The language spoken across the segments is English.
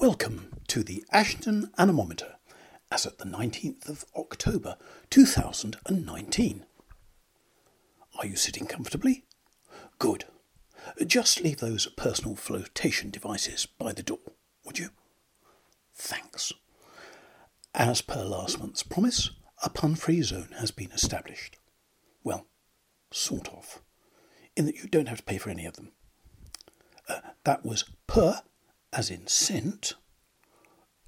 Welcome to the Ashendon Anemometer as at the 19th of October 2019. Are you sitting comfortably? Good. Just leave those personal flotation devices by the door, would you? Thanks. As per last month's promise, a pun free zone has been established. Well, sort of, in that you don't have to pay for any of them. Uh, that was per, as in scent,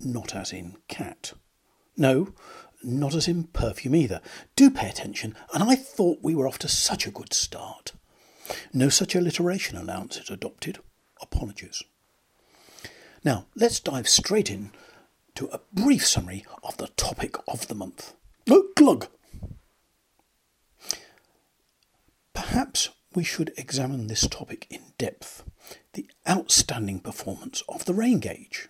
not as in cat. No, not as in perfume either. Do pay attention, and I thought we were off to such a good start. No such alliteration allowance is adopted. Apologies. Now, let's dive straight in to a brief summary of the topic of the month. Oh, glug! Perhaps we should examine this topic in depth outstanding performance of the rain gauge.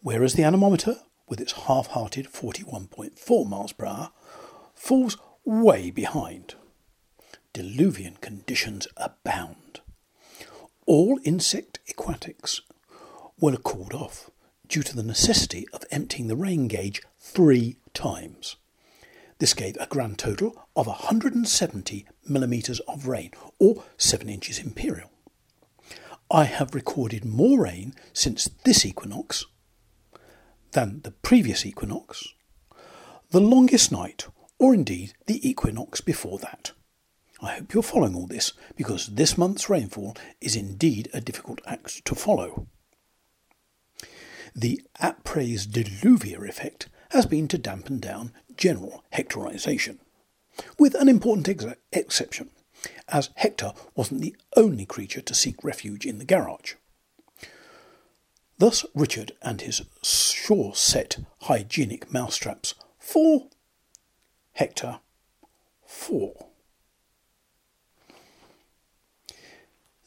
Whereas the anemometer, with its half hearted 41.4 miles per hour, falls way behind. Diluvian conditions abound. All insect aquatics were called off due to the necessity of emptying the rain gauge three times. This gave a grand total of 170 millimetres of rain, or 7 inches imperial. I have recorded more rain since this equinox than the previous equinox, the longest night, or indeed the equinox before that. I hope you're following all this because this month's rainfall is indeed a difficult act to follow. The apres diluvia effect has been to dampen down general hectorization, with an important ex- exception, as Hector wasn't the only creature to seek refuge in the garage. Thus, Richard and his sure set hygienic mousetraps for Hector four.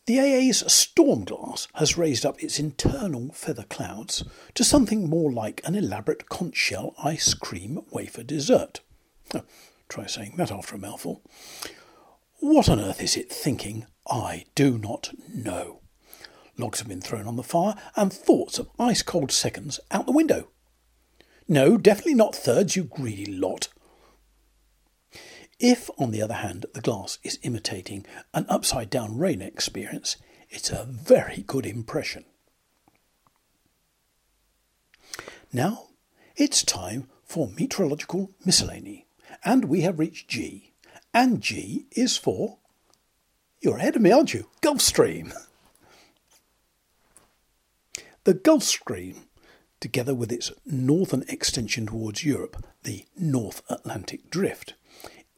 The AA's storm glass has raised up its internal feather clouds to something more like an elaborate conch shell ice cream wafer dessert. Oh, try saying that after a mouthful. What on earth is it thinking? I do not know. Logs have been thrown on the fire, and thoughts of ice cold seconds out the window. No, definitely not thirds, you greedy lot. If, on the other hand, the glass is imitating an upside down rain experience, it's a very good impression. Now, it's time for meteorological miscellany, and we have reached G. And G is for. You're ahead of me, aren't you? Gulf Stream. The Gulf Stream, together with its northern extension towards Europe, the North Atlantic Drift,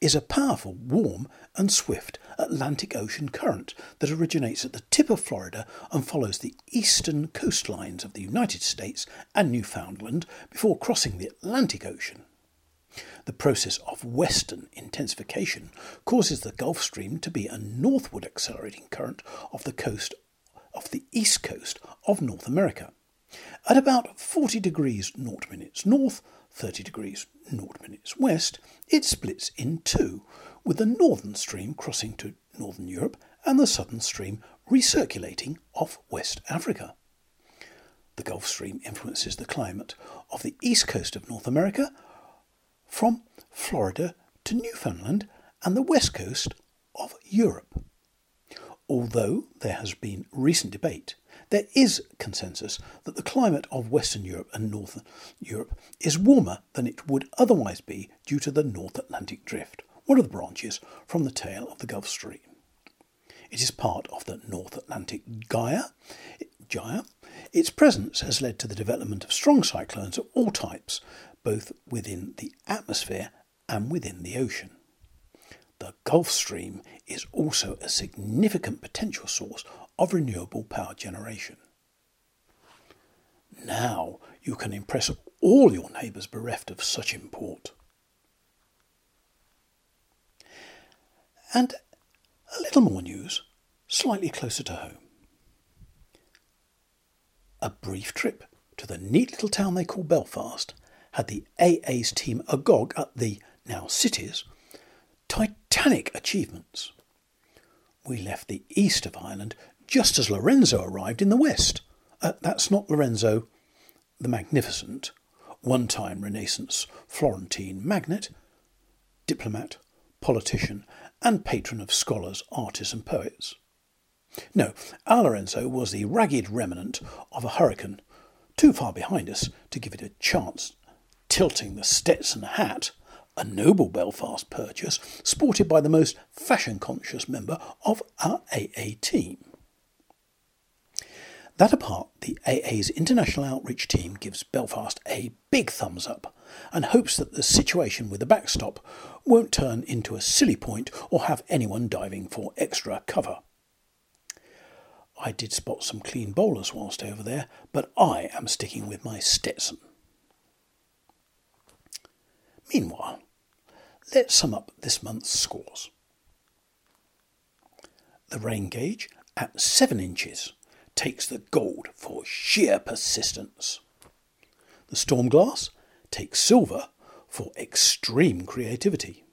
is a powerful, warm, and swift Atlantic Ocean current that originates at the tip of Florida and follows the eastern coastlines of the United States and Newfoundland before crossing the Atlantic Ocean. The process of western intensification causes the Gulf Stream to be a northward accelerating current off the coast of the east coast of North America. At about 40 degrees 0 minutes north, 30 degrees 0 minutes west, it splits in two, with the northern stream crossing to northern Europe and the southern stream recirculating off West Africa. The Gulf Stream influences the climate of the east coast of North America from Florida to Newfoundland and the west coast of Europe. Although there has been recent debate there is consensus that the climate of Western Europe and Northern Europe is warmer than it would otherwise be due to the North Atlantic Drift, one of the branches from the tail of the Gulf Stream. It is part of the North Atlantic Gyre. Gyre. Its presence has led to the development of strong cyclones of all types, both within the atmosphere and within the ocean. The Gulf Stream is also a significant potential source of renewable power generation. Now you can impress all your neighbours bereft of such import. And a little more news, slightly closer to home. A brief trip to the neat little town they call Belfast had the AA's team agog at the now cities titanic achievements. We left the east of Ireland just as Lorenzo arrived in the west, Uh, that's not Lorenzo the Magnificent, one time Renaissance Florentine magnate, diplomat, politician, and patron of scholars, artists, and poets. No, our Lorenzo was the ragged remnant of a hurricane, too far behind us to give it a chance, tilting the Stetson hat, a noble Belfast purchase sported by the most fashion conscious member of our AA team. That apart, the AA's international outreach team gives Belfast a big thumbs up and hopes that the situation with the backstop won't turn into a silly point or have anyone diving for extra cover. I did spot some clean bowlers whilst over there, but I am sticking with my Stetson. Meanwhile, let's sum up this month's scores. The rain gauge at 7 inches takes the gold for sheer persistence. The storm glass takes silver for extreme creativity.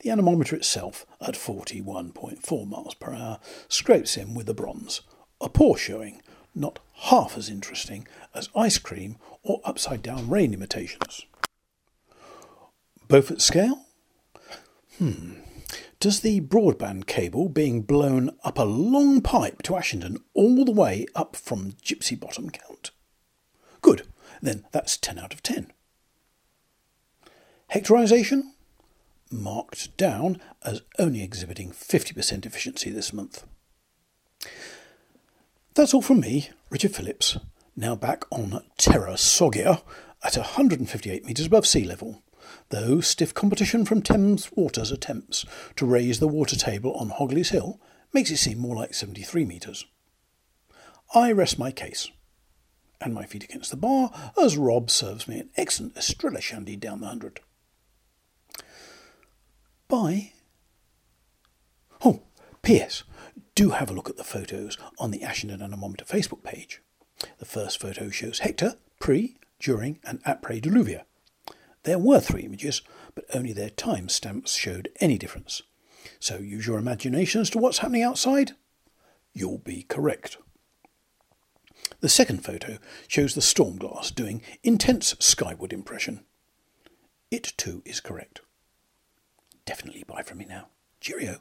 The anemometer itself, at 41.4 miles per hour, scrapes in with the bronze, a poor showing, not half as interesting as ice cream or upside down rain imitations. Beaufort scale? Hmm, does the broadband cable being blown up a long pipe to Ashendon all the way up from Gypsy Bottom count? Good, then that's 10 out of 10. Hectorisation? Marked down as only exhibiting 50% efficiency this month. That's all from me, Richard Phillips, now back on Terra Sogia at 158 metres above sea level though stiff competition from Thames Water's attempts to raise the water table on Hogley's Hill makes it seem more like 73 metres. I rest my case, and my feet against the bar as Rob serves me an excellent Estrella shandy down the hundred. Bye. Oh, P.S. Do have a look at the photos on the Ashendon Anemometer Facebook page. The first photo shows Hector pre, during, and après Diluvia. There were three images, but only their time stamps showed any difference. So use your imagination as to what's happening outside. You'll be correct. The second photo shows the storm glass doing intense skyward impression. It too is correct. Definitely buy from me now. Cheerio.